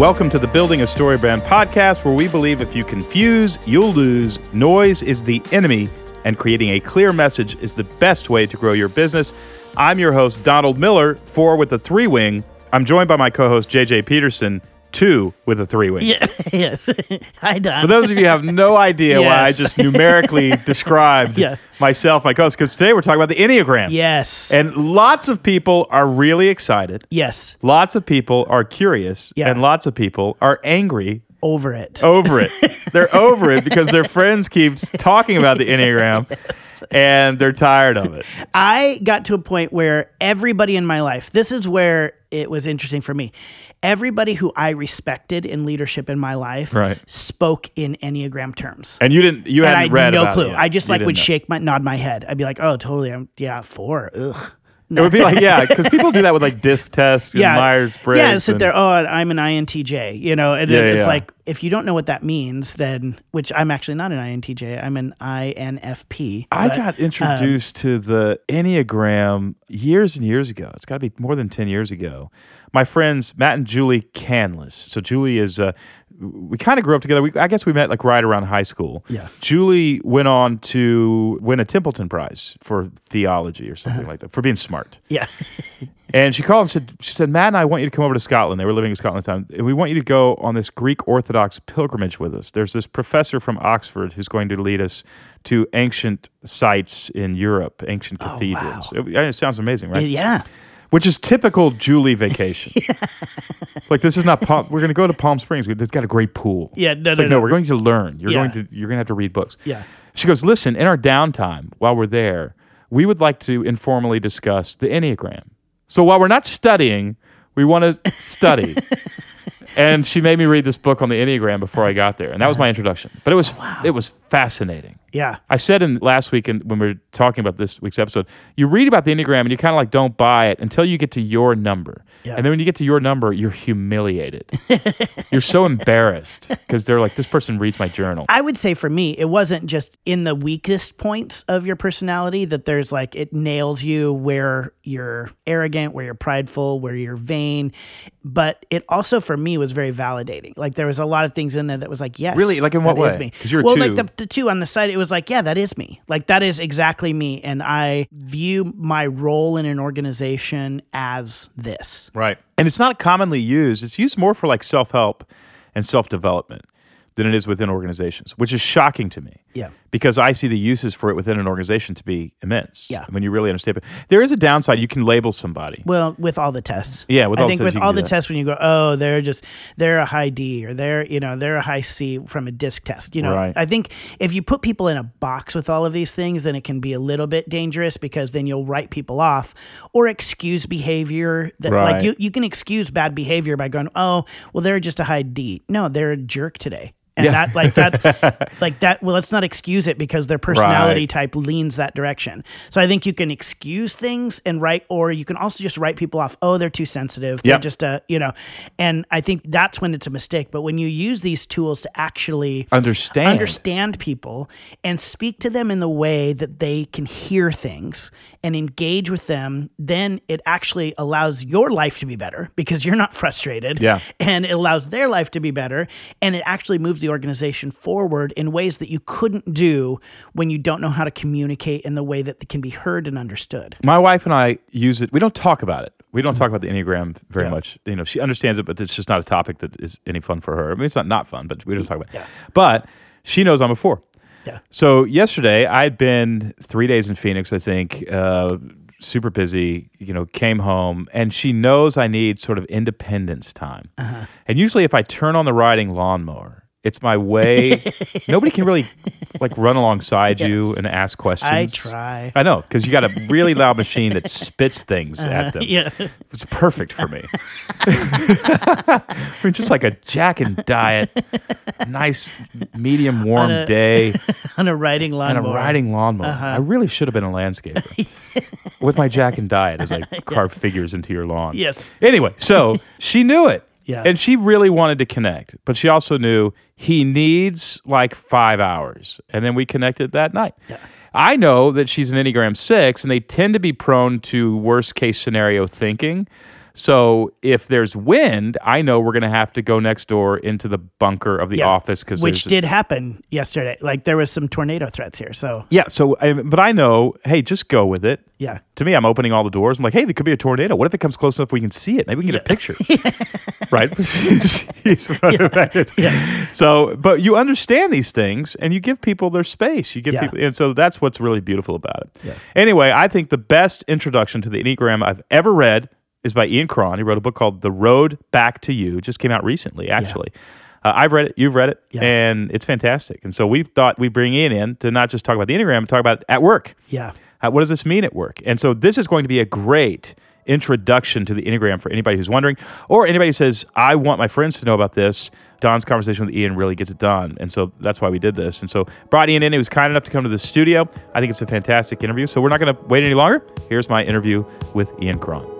Welcome to the Building a Story Brand podcast, where we believe if you confuse, you'll lose. Noise is the enemy, and creating a clear message is the best way to grow your business. I'm your host, Donald Miller, four with a three wing. I'm joined by my co host, JJ Peterson, two with a three wing. Yeah, yes. Hi, Don. For those of you who have no idea why I just numerically described Yeah. myself, my co host, because today we're talking about the Enneagram. yes. And lots of people are really excited. yes. Lots of people are curious. Yeah. And lots of people are angry Over it. over it. they're over it because their friends keeps talking about the Enneagram and they're tired of it. I got to a point where everybody in my life, this is where it was interesting for me. Everybody who I respected in leadership in my life Right. spoke in Enneagram terms. And you didn't you and hadn't had read no about clue. it. I just You like would know. shake my nod my head. I'd be like, "Oh, totally. I'm yeah, four. Ugh." It would be like, yeah, because people do that with like disc tests and yeah, Myers Briggs. Yeah, sit there. Oh, I'm an INTJ. You know, and Yeah, it's yeah. like if you don't know what that means, then which I'm actually not an INTJ. I'm an INFP. I but- got introduced to the Enneagram years and years ago. It's got to be more than 10 years ago. My friends, Matt and Julie Canlis. So, Julie is, uh, we kind of grew up together. We, I guess we met like right around high school. Yeah. Julie went on to win a Templeton Prize for theology or something Uh-huh. like that, for being smart. Yeah. And she called and said, she said, Matt and I want you to come over to Scotland. They were living in Scotland at the time. And we want you to go on this Greek Orthodox pilgrimage with us. There's this professor from Oxford who's going to lead us to ancient sites in Europe, ancient cathedrals. It, it sounds amazing, right? yeah. Which is typical Julie vacation. it's like this is not Palm. We're going to go to Palm Springs. It's got a great pool. Yeah, no, it's no, like no, no. we're going to learn. You're Yeah. going to you're going to have to read books. Yeah. She goes, listen. In our downtime, while we're there, we would like to informally discuss the Enneagram. So while we're not studying, we want to study. and she made me read this book on the Enneagram before I got there, and that was my uh-huh. introduction. But it was it was fascinating. Yeah. I said in last week, and when we were talking about this week's episode, you read about the Enneagram and you kind of like don't buy it until you get to your number. Yeah. And then when you get to your number, you're humiliated. you're so embarrassed because they're like, this person reads my journal. I would say for me, it wasn't just in the weakest points of your personality that there's like it nails you where you're arrogant, where you're prideful, where you're vain. But it also for me was very validating. Like there was a lot of things in there that was like, yes, Really? Like in what way? me. 'Cause you're well, two. like the, the two on the side, it was like, yeah, that is me. Like that is exactly me, and I view my role in an organization as this. Right. And it's not commonly used. It's used more for like self help and self development than it is within organizations, which is shocking to me. Yeah. Because I see the uses for it within an organization to be immense. Yeah. When you really understand it. There is a downside. You can label somebody. Well, with all the tests. Yeah, with I all the think tests with all the that. tests when you go, oh, they're just they're a high D or they're you know they're a high C from a disc test. You know, Right. I think if you put people in a box with all of these things, then it can be a little bit dangerous because then you'll write people off or excuse behavior that Right. like you you can excuse bad behavior by going, oh, well, they're just a high D. No, they're a jerk today. And that like that like that well let's not excuse it because their personality Right. type leans that direction. So I think you can excuse things and write or you can also just write people off, oh, they're too sensitive. They're just a you know. And I think that's when it's a mistake. But when you use these tools to actually Understand. understand people and speak to them in the way that they can hear things and engage with them, then it actually allows your life to be better because you're not frustrated. Yeah. And it allows their life to be better. And it actually moves the organization forward in ways that you couldn't do when you don't know how to communicate in the way that can be heard and understood. My wife and I use it. We don't talk about it. We don't talk about the Enneagram very much. You know, she understands it, but it's just not a topic that is any fun for her. I mean, it's not not fun, but we don't talk about it. But she knows I'm a four. Yeah. So yesterday I had been three days in Phoenix, I think, uh, super busy. You know, came home, and she knows I need sort of independence time. Uh-huh. And usually, if I turn on the riding lawnmower, it's my way. nobody can really like run alongside you Yes. and ask questions. I try. I know because you got a really loud machine that spits things at them. Yeah. It's perfect for me. I mean, just like a Jack and Diet, nice medium warm day, On a riding and lawnmower. a riding lawnmower. Uh-huh. I really should have been a landscaper with my Jack and Diet as I carve figures into your lawn. Yes. Anyway, so she knew it. Yeah. And she really wanted to connect, but she also knew he needs like five hours. And then we connected that night. I know that she's an Enneagram six, and they tend to be prone to worst case scenario thinking. So if there's wind, I know we're going to have to go next door into the bunker of the Yeah. office because Which did happen yesterday. Like there was some tornado threats here. So Yeah. So, I, but I know, hey, just go with it. yeah. To me, I'm opening all the doors. I'm like, hey, there could be a tornado. What if it comes close enough we can see it? Maybe we can get a picture. right? Running back. So, but you understand these things and you give people their space. You give Yeah. people, and so that's what's really beautiful about it. Anyway, I think the best introduction to the Enneagram I've ever read is by Ian Cron. He wrote a book called The Road Back to You. It just came out recently, actually. Uh, I've read it. You've read it, Yeah. and it's fantastic. And so we thought we'd bring Ian in to not just talk about the Enneagram, but talk about at work. Yeah. Uh, what does this mean at work? And so this is going to be a great introduction to the Enneagram for anybody who's wondering, or anybody who says, I want my friends to know about this. Don's conversation with Ian really gets it done. And so that's why we did this. And so brought Ian in. He was kind enough to come to the studio. I think it's a fantastic interview. So we're not going to wait any longer. Here's my interview with Ian Cron.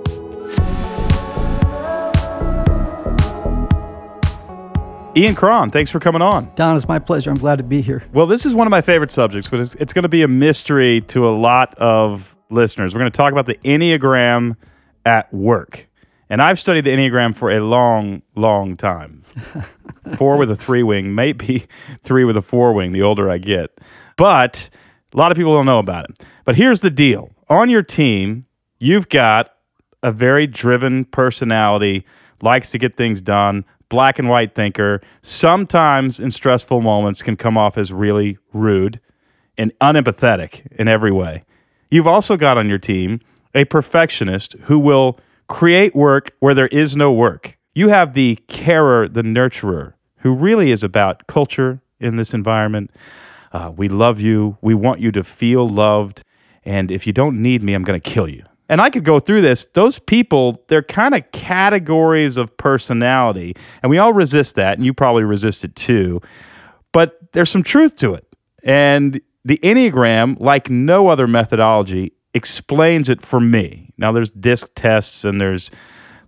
Ian Cron, thanks for coming on. Don, it's my pleasure. I'm glad to be here. Well, this is one of my favorite subjects, but it's, it's going to be a mystery to a lot of listeners. We're going to talk about the Enneagram at work. And I've studied the Enneagram for a long, long time. four with a three wing, maybe three with a four wing, the older I get. But a lot of people don't know about it. But here's the deal on your team, you've got a very driven personality, likes to get things done, black and white thinker, sometimes in stressful moments can come off as really rude and unempathetic in every way. You've also got on your team a perfectionist who will create work where there is no work. You have the carer, the nurturer, who really is about culture in this environment. Uh, we love you. We want you to feel loved. And if you don't need me, I'm going to kill you. And I could go through this. Those people, they're kind of categories of personality. And we all resist that. And you probably resist it too. But there's some truth to it. And the Enneagram, like no other methodology, explains it for me. Now, there's disc tests and there's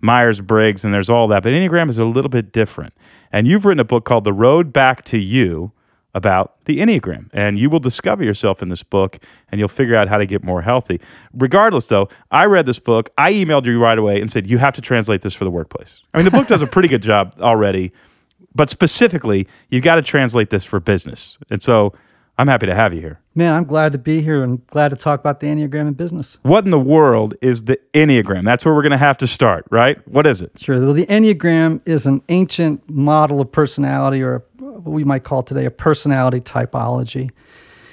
Myers Briggs and there's all that, but Enneagram is a little bit different. And you've written a book called The Road Back to You about the Enneagram. And you will discover yourself in this book and you'll figure out how to get more healthy. Regardless, though, I read this book. I emailed you right away and said, You have to translate this for the workplace. I mean, the book does a pretty good job already, but specifically, you've got to translate this for business. And so I'm happy to have you here. Man, I'm glad to be here and glad to talk about the Enneagram in business. What in the world is the Enneagram? That's where we're going to have to start, right? What is it? Sure. Well, the Enneagram is an ancient model of personality, or what we might call today a personality typology.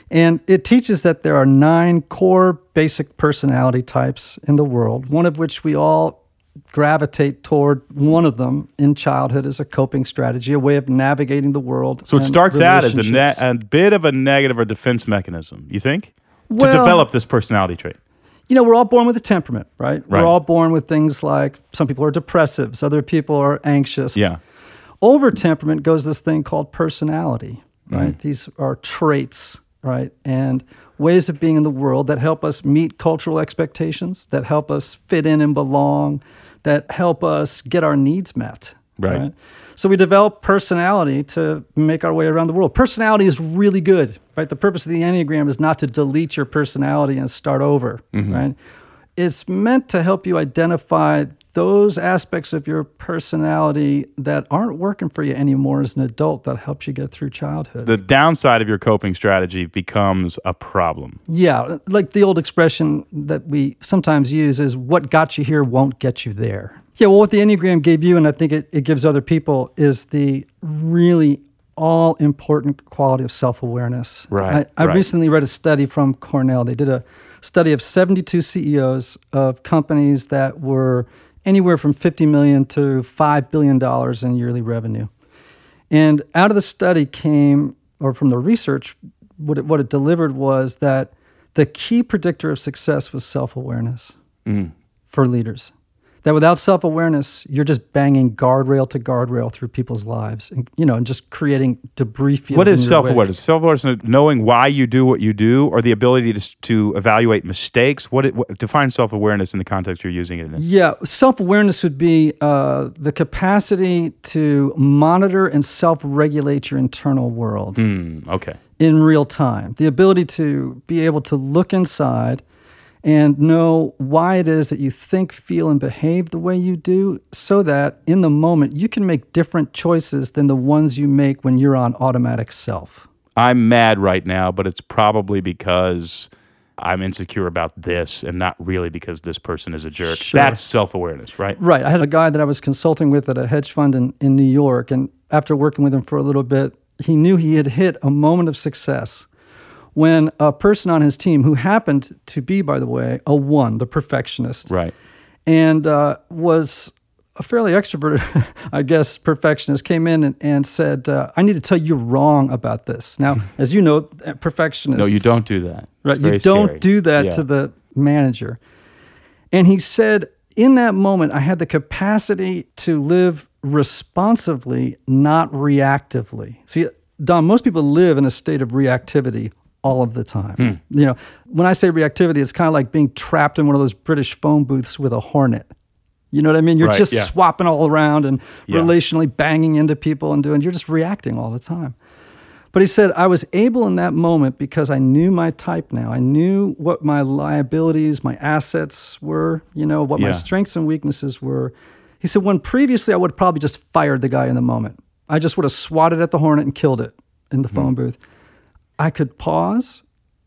And it teaches that there are nine core basic personality types in the world, one of which we all gravitate toward one of them in childhood as a coping strategy, a way of navigating the world. So it starts out as a, ne- a bit of a negative or defense mechanism, you think? Well- to develop this personality trait. you know, we're all born with a temperament, right? Right. We're all born with things like some people are depressives, other people are anxious. Yeah. Over temperament goes this thing called personality, right? Mm. These are traits, right? And ways of being in the world that help us meet cultural expectations, that help us fit in and belong, that help us get our needs met. Right. So we develop personality to make our way around the world. Personality is really good, right? The purpose of the Enneagram is not to delete your personality and start over, Mm-hmm. right? It's meant to help you identify those aspects of your personality that aren't working for you anymore as an adult that helps you get through childhood. The downside of your coping strategy becomes a problem. yeah, like the old expression that we sometimes use is what got you here won't get you there. Yeah, well, what the Enneagram gave you, and I think it, it gives other people, is the really all important quality of self awareness. Right, I, I right. recently read a study from Cornell. They did a study of 72 CEOs of companies that were anywhere from 50 million to $5 billion in yearly revenue. And out of the study came, or from the research, what it, what it delivered was that the key predictor of success was self awareness mm-hmm. for leaders. That without self awareness, you're just banging guardrail to guardrail through people's lives, and you know, and just creating debris fields. What is self-awareness Self awareness, knowing why you do what you do, or the ability to, to evaluate mistakes. What, it, what define self awareness in the context you're using it in? Yeah, self awareness would be uh, the capacity to monitor and self regulate your internal world Hmm, okay. in real time. The ability to be able to look inside and know why it is that you think, feel, and behave the way you do so that in the moment you can make different choices than the ones you make when you're on automatic self. I'm mad right now, but it's probably because I'm insecure about this and not really because this person is a jerk. Sure. That's self awareness, right? Right. I had a guy that I was consulting with at a hedge fund in, in New York. And after working with him for a little bit, he knew he had hit a moment of success when a person on his team, who happened to be, by the way, a one, the perfectionist, Right. and uh, was a fairly extroverted, I guess, perfectionist, came in and, and said, uh, I need to tell you you're wrong about this. Now, as you know, perfectionists. No, you don't do that. Right. You don't scary. do that Yeah. to the manager. And he said, in that moment, I had the capacity to live responsively, not reactively. See, Don, most people live in a state of reactivity all of the time. Hmm. You know, when I say reactivity, it's kind of like being trapped in one of those British phone booths with a hornet. You know what I mean? You're Right, just yeah. swapping all around and Yeah. relationally banging into people and doing, you're just reacting all the time. But he said, I was able in that moment because I knew my type now. I knew what my liabilities, my assets were, you know, what Yeah. my strengths and weaknesses were. He said, when previously I would have probably just fired the guy in the moment. I just would have swatted at the hornet and killed it in the phone booth. I could pause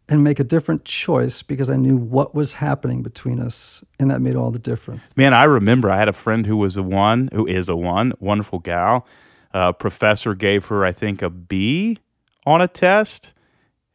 and make a different choice because I knew what was happening between us, and that made all the difference. Man, I remember I had a friend who was a one, who is a one, wonderful gal. Uh, professor gave her, I think, a B on a test,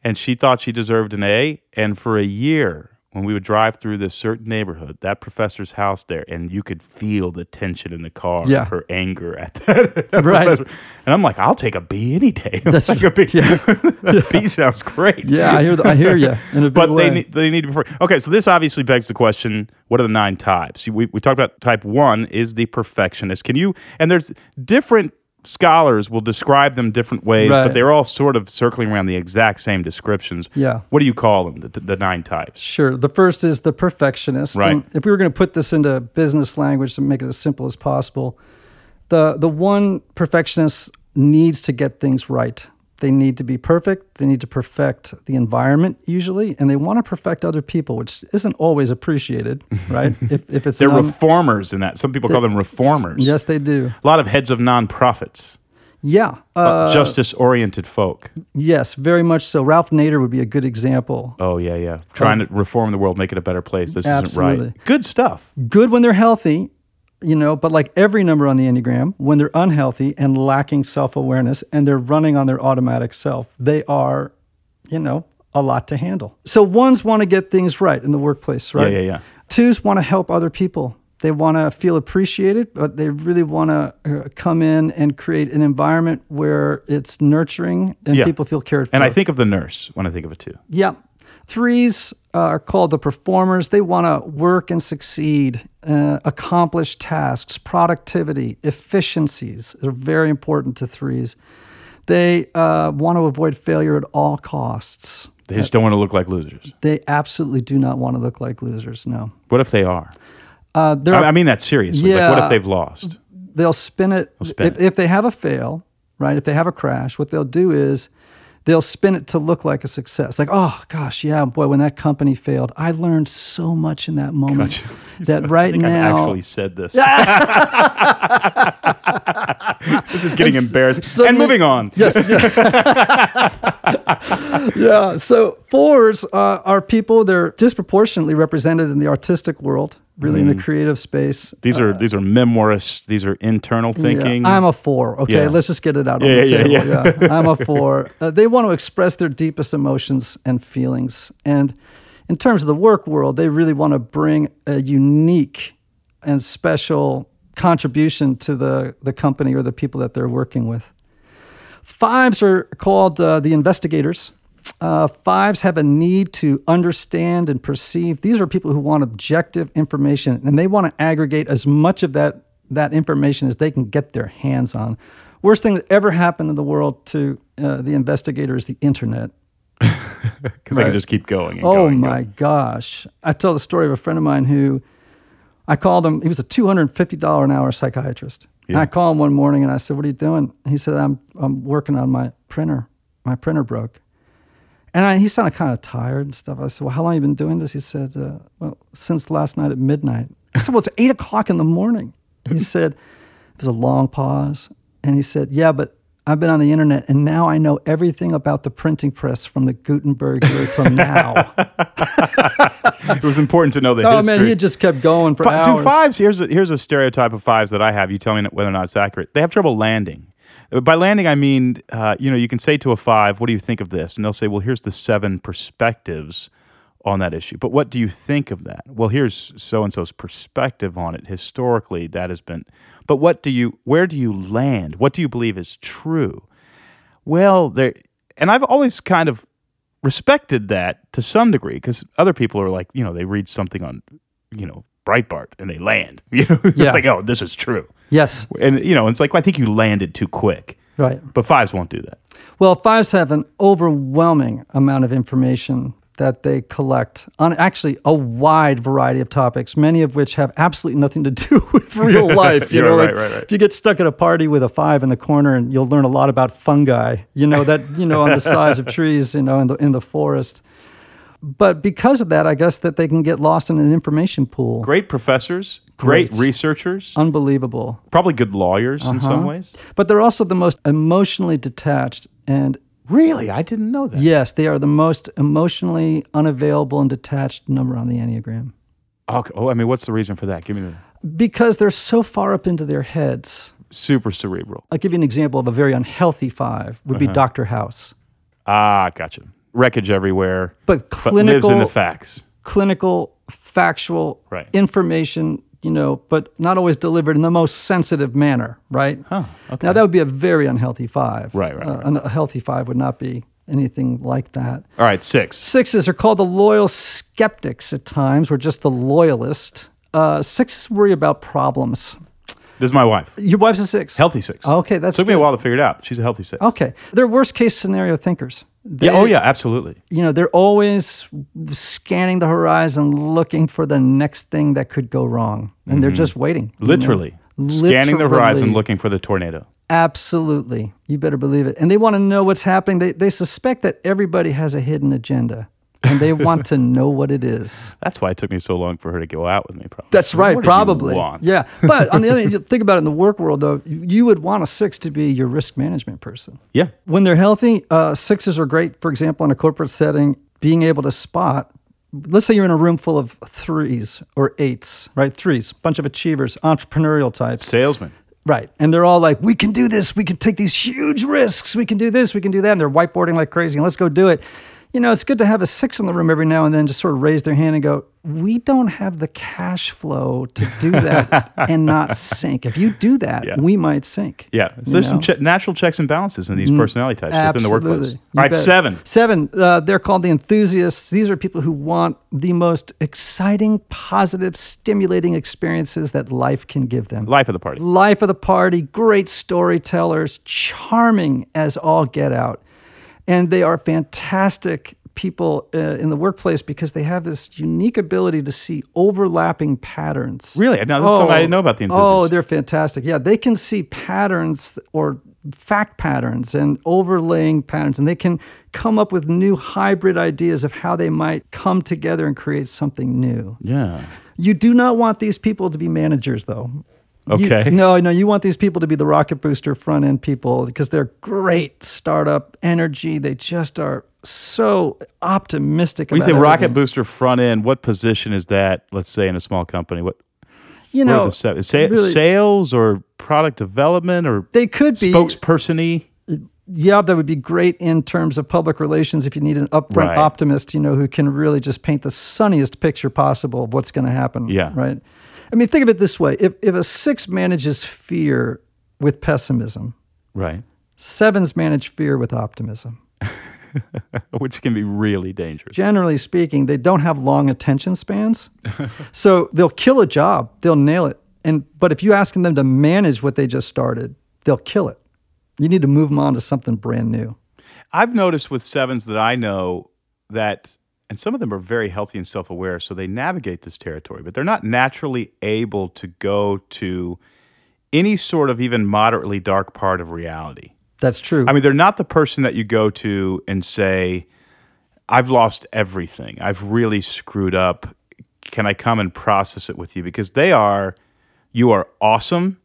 and she thought she deserved an A. And for a year, when we would drive through this certain neighborhood, that professor's house there, and you could feel the tension in the car Yeah. of her anger at that, that Right. professor. And I'm like, I'll take a B any day. That's like a B. B sounds great. Yeah, I hear, the, I hear you But way. they need, they need to be. Okay, so this obviously begs the question: What are the nine types? We we talked about type one is the perfectionist. Can you? And there's different scholars will describe them different ways, but they're all sort of circling around the exact same descriptions. Yeah. What do you call them? The, the nine types. Sure. The first is the perfectionist. Right. And if we were going to put this into business language to make it as simple as possible, the the one perfectionist needs to get things right. They need to be perfect. They need to perfect the environment usually, and they want to perfect other people, which isn't always appreciated, right? if, if it's They're an un- reformers in that. Some people call them reformers. yes, they do. A lot of heads of nonprofits, Yeah. Uh, justice oriented folk. yes, very much so. Ralph Nader would be a good example. Oh yeah, yeah. Trying to reform the world, make it a better place. This isn't right. Good stuff. good when they're healthy, you know, but like every number on the Enneagram, when they're unhealthy and lacking self awareness and they're running on their automatic self, they are, you know, a lot to handle. So ones want to get things right in the workplace, right? yeah, yeah. yeah. Twos want to help other people. They want to feel appreciated, but they really want to uh, come in and create an environment where it's nurturing and Yeah. people feel cared for. And I think of the nurse when I think of it too. Yeah. Threes are called the performers. They want to work and succeed, uh, accomplish tasks, productivity, efficiencies are very important to threes. They uh, want to avoid failure at all costs. They just don't want to look like losers. They absolutely do not want to look like losers. No. What if they are? Uh, I, I mean that seriously. Like, what if they've lost? they'll spin it, spin if, it. if they have a fail, right? If they have a crash, what they'll do is they'll spin it to look like a success. Like, oh gosh, yeah, boy, when that company failed, I learned so much in that moment. That I right now, I've actually said this. this is getting embarrassed. And moving on. Yes. yeah. So fours uh, are people. They're disproportionately represented in the artistic world, really in the creative space. These are these are memoirists. These are internal thinking. Yeah, I'm a four. Okay, Yeah. let's just get it out Yeah, on the table. yeah. Yeah, I'm a four. Uh, they want to express their deepest emotions and feelings, and in terms of the work world, they really want to bring a unique and special contribution to the the company or the people that they're working with. Fives are called uh, the investigators. Uh, fives have a need to understand and perceive. These are people who want objective information, and they want to aggregate as much of that that information as they can get their hands on. Worst thing that ever happened in the world to uh, the investigator is the internet. because I can just keep going. And Oh going my going. gosh! I tell the story of a friend of mine who I called him. He was a two hundred and fifty dollar an hour psychiatrist. And Yeah. I called him one morning and I said, "What are you doing?" He said, "I'm I'm working on my printer. My printer broke." And I, he sounded kind of tired and stuff. I said, Well, how long have you been doing this? He said, uh, Well, since last night at midnight. I said, Well, it's eight o'clock in the morning. He said, There's a long pause. And he said, Yeah, but I've been on the internet and now I know everything about the printing press from the Gutenberg era till now. It was important to know the oh, history. Oh man, he just kept going for Fi- hours. Do fives? Here's a, here's a stereotype of fives that I have. You tell me whether or not it's accurate. They have trouble landing. By landing, I mean uh, you know you can say to a five, "What do you think of this?" And they'll say, "Well, here's the seven perspectives on that issue." But what do you think of that? Well, here's so and so's perspective on it. Historically, that has been. But what do you? Where do you land? What do you believe is true? Well, there, and I've always kind of respected that to some degree because other people are like, you know, they read something on, you know, Breitbart and they land. You know, It's Yeah. like, oh, this is true. Yes, And you know, it's like I think you landed too quick. right. But fives won't do that. Well, fives have an overwhelming amount of information that they collect on actually a wide variety of topics, many of which have absolutely nothing to do with real life. You know, right, like right, right. if you get stuck at a party with a five in the corner, and you'll learn a lot about fungi. You know that you know on the size of trees. You know in the in the forest. But because of that, I guess that they can get lost in an information pool. Great professors, great, Great. researchers, Unbelievable. probably good lawyers in some Uh-huh. ways. But they're also the most emotionally detached and Really, I didn't know that. Yes, they are the most emotionally unavailable and detached number on the Enneagram Okay. Oh, I mean, what's the reason for that? Give me the because they're so far up into their heads. super cerebral. I'll give you an example of a very unhealthy five would be Dr. House. Ah, gotcha. Wreckage everywhere, But but lives in clinical, the facts. clinical, factual Right. information, you know, but not always delivered in the most sensitive manner, right? Huh. Okay. Now that would be a very unhealthy five. Right, right, Uh, right. A healthy five would not be anything like that. All right, six. Sixes are called the loyal skeptics at times, or just the loyalist. Uh, sixes worry about problems. This is my wife. Your wife's a six. Healthy six. Okay, that's took me a while to figure it out. She's a healthy six. Okay, they're worst case scenario thinkers. They, yeah. Oh yeah. Absolutely. You know, they're always scanning the horizon, looking for the next thing that could go wrong, and they're just waiting. know? Mm-hmm. Literally. Scanning the horizon, looking for the tornado. Absolutely, you better believe it. And they want to know what's happening. They they suspect that everybody has a hidden agenda, and they want to know what it is. That's why it took me so long for her to go out with me. Probably. That's What right, you probably. want? Yeah. But on the other hand, think about it in the work world, though, you would want a six to be your risk management person. Yeah. When they're healthy, uh, sixes are great, for example, in a corporate setting, being able to spot. Let's say you're in a room full of threes or eights, right? Threes, bunch of achievers, entrepreneurial types. salesmen. Right. And they're all like, we can do this. We can take these huge risks. We can do this. We can do that. And they're whiteboarding like crazy. And let's go do it. You know, it's good to have a six in the room every now and then, just sort of raise their hand and go, we don't have the cash flow to do that and not sink. If you do that, Yeah. we might sink. Yeah. So You there's some che- natural checks and balances in these personality types within the workplace. Absolutely. All You right, bet. seven. Seven. Uh, they're called the enthusiasts. These are people who want the most exciting, positive, stimulating experiences that life can give them. Life of the party. Life of the party, great storytellers, charming as all get out. And they are fantastic people uh, in the workplace because they have this unique ability to see overlapping patterns. Really? Now, this is something I didn't know about the enthusiasts. Oh, they're fantastic. Yeah, they can see patterns or fact patterns and overlaying patterns, and they can come up with new hybrid ideas of how they might come together and create something new. Yeah. You do not want these people to be managers, though. You- Okay. no, no, you want these people to be the rocket booster front end people because they're great startup energy. They just are so optimistic. When you say rocket booster front end, what position is that? Let's say in a small company, what? you know, the sa- really- sales or product development or they could be spokesperson-y? yeah, that would be great in terms of public relations if you need an upfront Right. optimist, you know, who can really just paint the sunniest picture possible of what's going to happen. Yeah. Right. I mean, think of it this way: if if a six manages fear with pessimism, Right. sevens manage fear with optimism. Which can be really dangerous. Generally speaking, they don't have long attention spans, so they'll kill a job, they'll nail it, and but if you ask them to manage what they just started, they'll kill it. You need to move them on to something brand new. I've noticed with sevens that I know that, and some of them are very healthy and self aware, so they navigate this territory, but they're not naturally able to go to any sort of even moderately dark part of reality. That's true. I mean, they're not the person that you go to and say, I've lost everything. I've really screwed up. Can I come and process it with you? Because they are, you are awesome.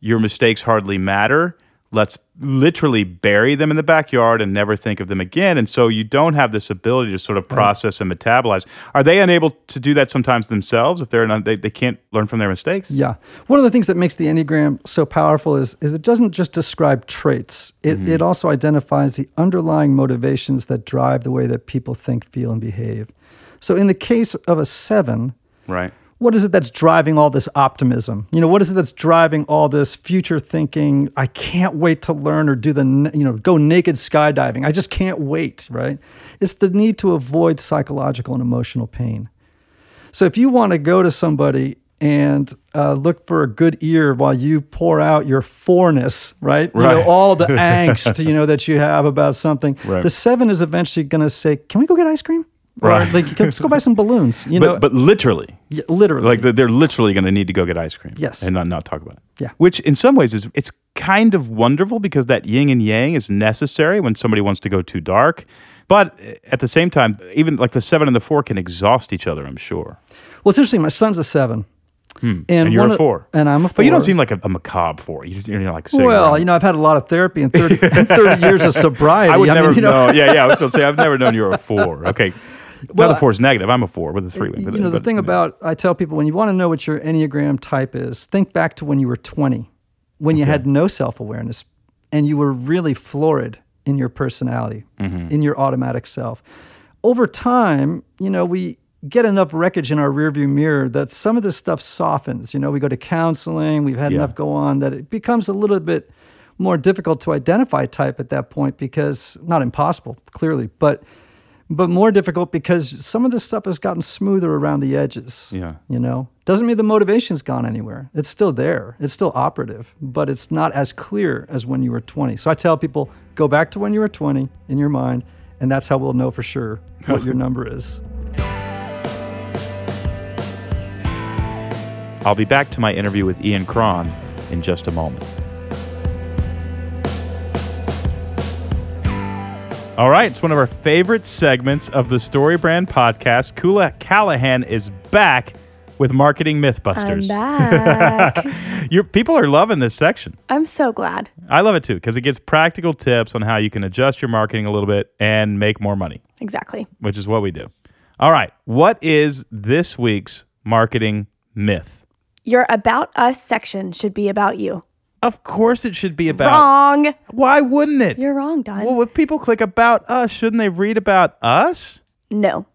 Your mistakes hardly matter. Let's literally bury them in the backyard and never think of them again. And so you don't have this ability to sort of process and metabolize. Are they unable to do that sometimes themselves if they're not, they, they can't learn from their mistakes? Yeah. One of the things that makes the Enneagram so powerful is, is it doesn't just describe traits, it, mm-hmm. it also identifies the underlying motivations that drive the way that people think, feel, and behave. So in the case of a seven, Right. What is it that's driving all this optimism? You know, what is it that's driving all this future thinking? I can't wait to learn or do the, you know, go naked skydiving. I just can't wait, right? It's the need to avoid psychological and emotional pain. So if you want to go to somebody and uh, look for a good ear while you pour out your fourness, right? You know, all the angst, you know, that you have about something. Right. The seven is eventually going to say, "Can we go get ice cream?" Or, Right. like, let's go buy some balloons. You know, But, but literally, yeah, literally, like they're- literally going to need to go get ice cream. Yes. And not, not talk about it. Yeah. Which in some ways is, it's kind of wonderful because that yin and yang is necessary when somebody wants to go too dark. But eh, at the same time, even like the seven and the four can exhaust each other, I'm sure. Well, it's interesting. My son's a seven, hmm. and, And you're a four. and I'm a four. But you don't seem like a, a macabre four. You- You're like well. around. You know, I've had a lot of therapy and 30, and 30 years of sobriety. I would mean, never you know, know. Yeah, yeah. I was going to say I've never known you were a four. Okay. Well, Not a four is negative. I'm a four with a three. You know, the thing about I tell people when you want to know what your Enneagram type is, think back to when you were 20, when you had no self awareness and you were really florid in your personality, Mm-hmm. in your automatic self. Over time, you know, we get enough wreckage in our rearview mirror that some of this stuff softens. You know, we go to counseling, we've had Yeah. enough go on that it becomes a little bit more difficult to identify type at that point because not impossible, clearly, but but more difficult because some of this stuff has gotten smoother around the edges. Yeah. You know, doesn't mean the motivation's gone anywhere. It's still there. It's still operative, but it's not as clear as when you were 20. So I tell people, go back to when you were 20 in your mind, and that's how we'll know for sure what your number is. I'll be back to my interview with Ian Cron in just a moment. All right, it's one of our favorite segments of the Story Brand podcast. Koula Callahan is back with Marketing Mythbusters. Your people are loving this section. I'm so glad. I love it too because it gives practical tips on how you can adjust your marketing a little bit and make more money, Exactly. which is what we do. All right, what is this week's marketing myth? Your About Us section should be about you. Of course, it should be about. Wrong. Why wouldn't it? You're wrong, Don. Well, if people click about us, shouldn't they read about us? no.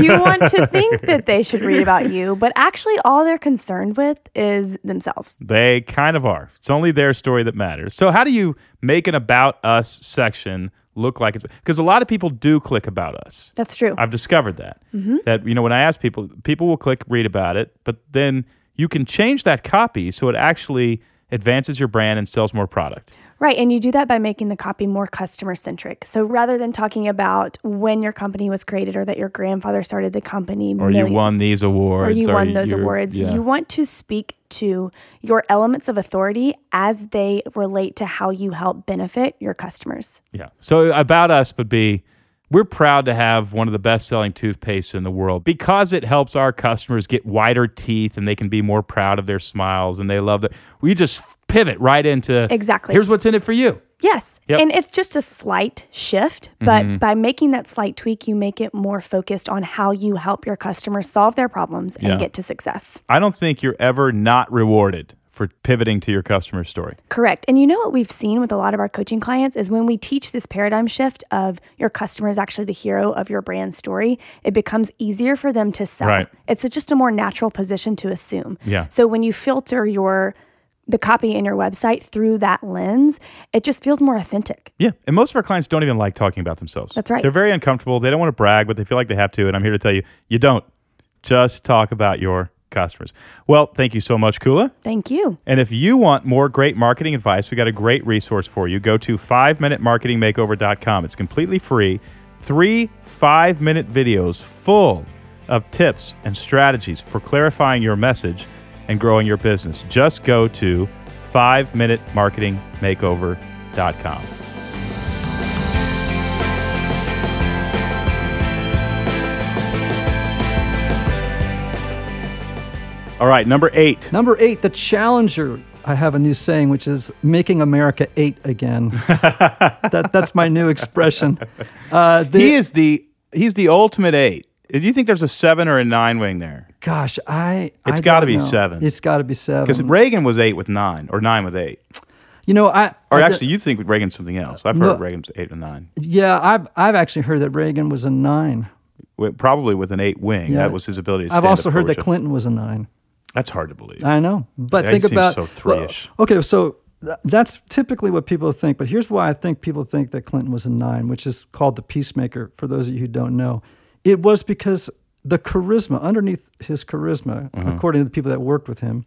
You want to think that they should read about you, but actually, all they're concerned with is themselves. They kind of are. It's only their story that matters. So, how do you make an about us section look like it? because a lot of people do click about us. That's true. I've discovered that. Mm-hmm. That you know, when I ask people, people will click read about it, but then you can change that copy so it actually advances your brand and sells more product. Right. And you do that by making the copy more customer centric. So rather than talking about when your company was created or that your grandfather started the company, Or you won these awards. or you won those awards. yeah. You want to speak to your elements of authority as they relate to how you help benefit your customers. Yeah. So about us would be we're proud to have one of the best selling toothpastes in the world because it helps our customers get whiter teeth and they can be more proud of their smiles and they love that. We just pivot right into Exactly. Here's what's in it for you. Yes. Yep. Mm-hmm. And it's just a slight shift, but by making that slight tweak, you make it more focused on how you help your customers solve their problems and Yeah. get to success. I don't think you're ever not rewarded for pivoting to your customer story. Correct. And you know what we've seen with a lot of our coaching clients is when we teach this paradigm shift of your customer is actually the hero of your brand story, it becomes easier for them to sell. Right. It's just a more natural position to assume. Yeah. So when you filter your the copy in your website through that lens, it just feels more authentic. Yeah. And most of our clients don't even like talking about themselves. That's right. They're very uncomfortable. They don't want to brag, but they feel like they have to. And I'm here to tell you, you don't. Just talk about your customers. Well, thank you so much, Koula. Thank you. And if you want more great marketing advice, we got a great resource for you. Go to 5minutemarketingmakeover.com. It's completely free. Three five minute videos full of tips and strategies for clarifying your message and growing your business. Just go to 5minutemarketingmakeover.com. All right, number eight. Number eight, the challenger. I have a new saying, which is making America eight again. that, that's my new expression. Uh, the- he is the he's the ultimate eight. Do you think there's a seven or a nine wing there? Gosh, I. it's gotta be know. seven. It's got to be seven Because. Reagan was eight with nine, or nine with eight. you know, I. Or I- actually, you think Reagan's something else. I've No. heard Reagan's eight and nine. yeah, I've I've actually heard that Reagan was a nine. Probably with an eight wing. Yeah. That was his ability to I've also up heard that Clinton was a nine. That's hard to believe. I know, but think about so three-ish. well, okay, so th- that's typically what people think. But here's why I think people think that Clinton was a nine, which is called the peacemaker. For those of you who don't know, it was because the charisma underneath his charisma, Mm-hmm. according to the people that worked with him,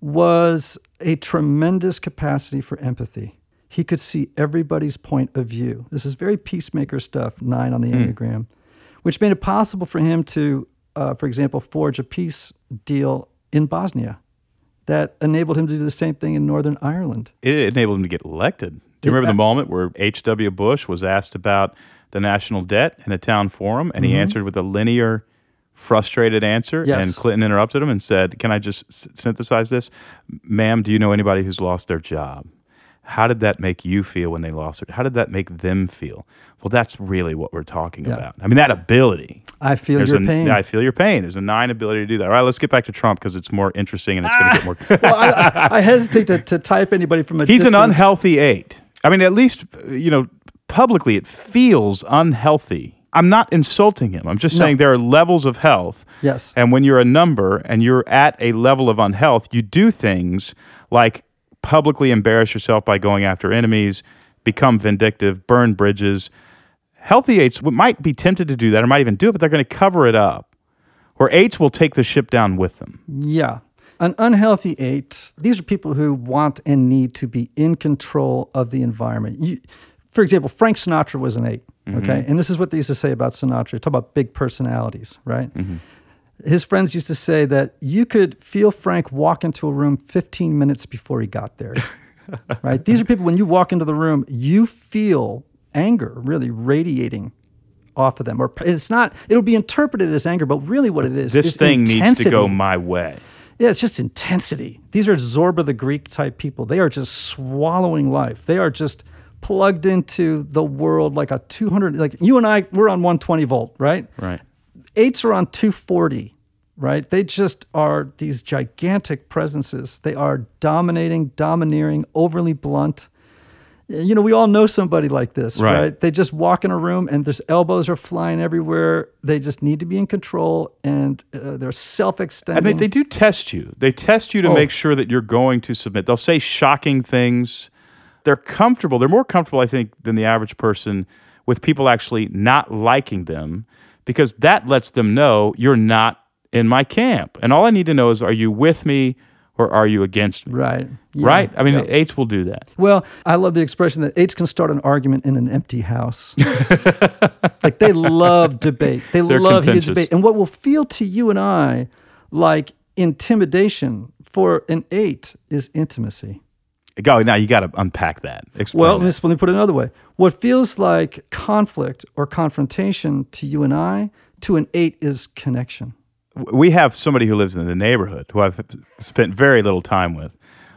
was a tremendous capacity for empathy. He could see everybody's point of view. This is very peacemaker stuff, nine on the Hmm. Enneagram, which made it possible for him to, uh, for example, forge a peace deal in Bosnia that enabled him to do the same thing in Northern Ireland. it enabled him to get elected. Do you remember the moment where H.W. Bush was asked about the national debt in a town forum and he answered with a linear, frustrated answer? Mm-hmm. Yes. And Clinton interrupted him and said, Can I just s- synthesize this? Ma'am, do you know anybody who's lost their job? How did that make you feel when they lost it? How did that make them feel? Well, that's really what we're talking Yeah. about. I mean, that ability. I feel There's your a, pain. I feel your pain. There's a nine ability to do that. All right, let's get back to Trump because it's more interesting and it's going to get more. well, I, I, I hesitate to, to type anybody from a He's an unhealthy eight. I mean, at least, you know, publicly it feels unhealthy. I'm not insulting him. I'm just No. saying there are levels of health. Yes. And when you're a number and you're at a level of unhealth, you do things like publicly embarrass yourself by going after enemies, become vindictive, burn bridges. Healthy eights might be tempted to do that or might even do it, but they're going to cover it up. Where eights will take the ship down with them. Yeah. An unhealthy eight, these are people who want and need to be in control of the environment. You, for example, Frank Sinatra was an 8 mm-hmm. okay? And this is what they used to say about Sinatra. Talk about big personalities, right? Mm-hmm. His friends used to say that you could feel Frank walk into a room 15 minutes before he got there, right? These are people, when you walk into the room, you feel anger really radiating off of them. Or it's not, it'll be interpreted as anger, but really what it is This is thing needs to go my way. Yeah, it's just intensity. These are Zorba the Greek type people. They are just swallowing life. They are just plugged into the world like a 200 like you and I we're on 120 volt, right? Right. Eights are on 240, right? They just are these gigantic presences. They are dominating, domineering, overly blunt. You know, we all know somebody like this, Right. right? They just walk in a room and their elbows are flying everywhere. They just need to be in control and uh, they're self-extending. And they, they do test you. They test you to Oh. make sure that you're going to submit. They'll say shocking things. They're comfortable. They're more comfortable, I think, than the average person with people actually not liking them because that lets them know you're not in my camp. And all I need to know is are you with me or are you against me? Right. Yeah. Right? I mean, Yeah. eights will do that. Well, I love the expression that eights can start an argument in an empty house. like they love debate. They They're love heated debate. And what will feel to you and I like intimidation for an eight is intimacy. Go now. You got to unpack that. Explain. Well, that. let me put it another way. What feels like conflict or confrontation to you and I, to an eight is connection. we have somebody who lives in the neighborhood who I've spent very little time with,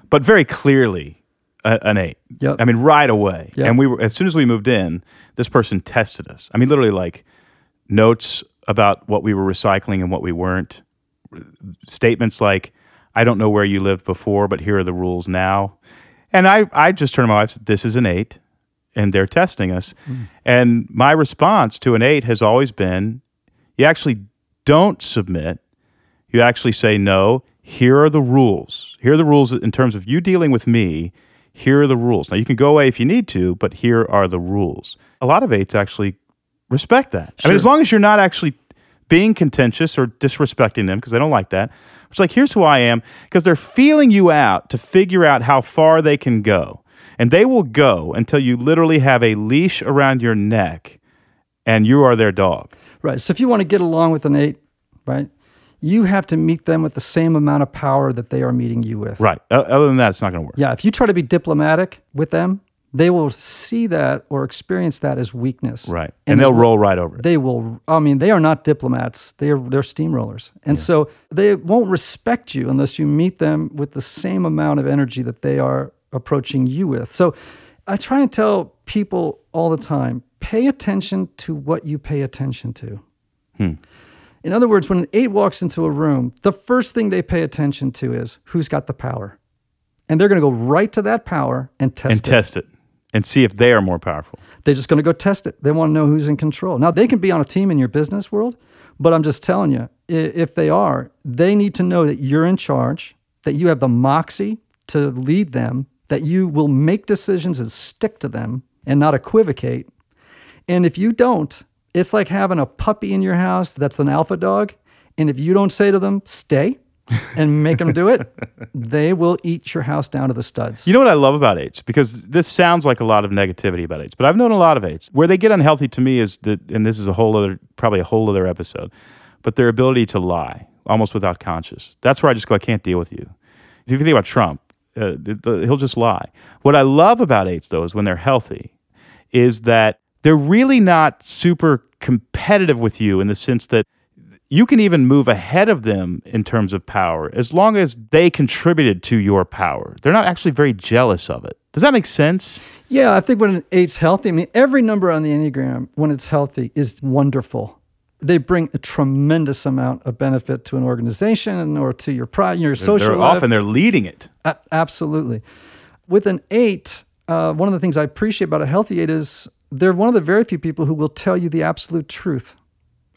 but very clearly a, an eight. Yep. I mean, right away. Yep. And we were as soon as we moved in, this person tested us. I mean, literally like notes about what we were recycling and what we weren't. Statements like, "I don't know where you lived before, but here are the rules now." And I, I just turned to my wife said, "This is an eight, and they're testing us." Hmm. And my response to an eight has always been, you actually don't submit. You actually say, no, here are the rules. Here are the rules in terms of you dealing with me. Here are the rules. Now, you can go away if you need to, but here are the rules. A lot of eights actually respect that. I mean, as long as you're not actually being contentious or disrespecting them, because they don't like that. It's like, here's who I am, because they're feeling you out to figure out how far they can go. And they will go until you literally have a leash around your neck and you are their dog. Right. So if you want to get along with an eight, right, you have to meet them with the same amount of power that they are meeting you with. Right. Other than that, it's not going to work. Yeah. If you try to be diplomatic with them, They will see that or experience that as weakness. Right. And, they'll as- roll right over it. They will. I mean, they are not diplomats. They are they're steamrollers, and so they won't respect you unless you meet them with the same amount of energy that they are approaching you with. So, I try and tell people all the time: pay attention to what you pay attention to. Hmm. In other words, when an eight walks into a room, the first thing they pay attention to is who's got the power, and they're going to go right to that power and test and it. test it and see if they are more powerful. They're just going to go test it. They want to know who's in control. Now, they can be on a team in your business world, but I'm just telling you, if they are, they need to know that you're in charge, that you have the moxie to lead them, that you will make decisions and stick to them and not equivocate. And if you don't, it's like having a puppy in your house that's an alpha dog. And if you don't say to them, stay and make them do it, they will eat your house down to the studs. You know what I love about eights? Because this sounds like a lot of negativity about eights, but I've known a lot of eights. Where they get unhealthy to me is that, and this is a whole other, probably a whole other episode, but their ability to lie almost without conscious. That's where I just go, I can't deal with you. If you think about Trump, uh, the, the, he'll just lie. What I love about eights, though, is when they're healthy, is that they're really not super competitive with you in the sense that you can even move ahead of them in terms of power as long as they contributed to your power. They're not actually very jealous of it. Does that make sense? Yeah, I think when an eight's healthy, I mean, every number on the Enneagram, when it's healthy, is wonderful. They bring a tremendous amount of benefit to an organization or to your pride, your social they're life. often they're leading it. A- absolutely. With an eight, uh, one of the things I appreciate about a healthy eight is they're one of the very few people who will tell you the absolute truth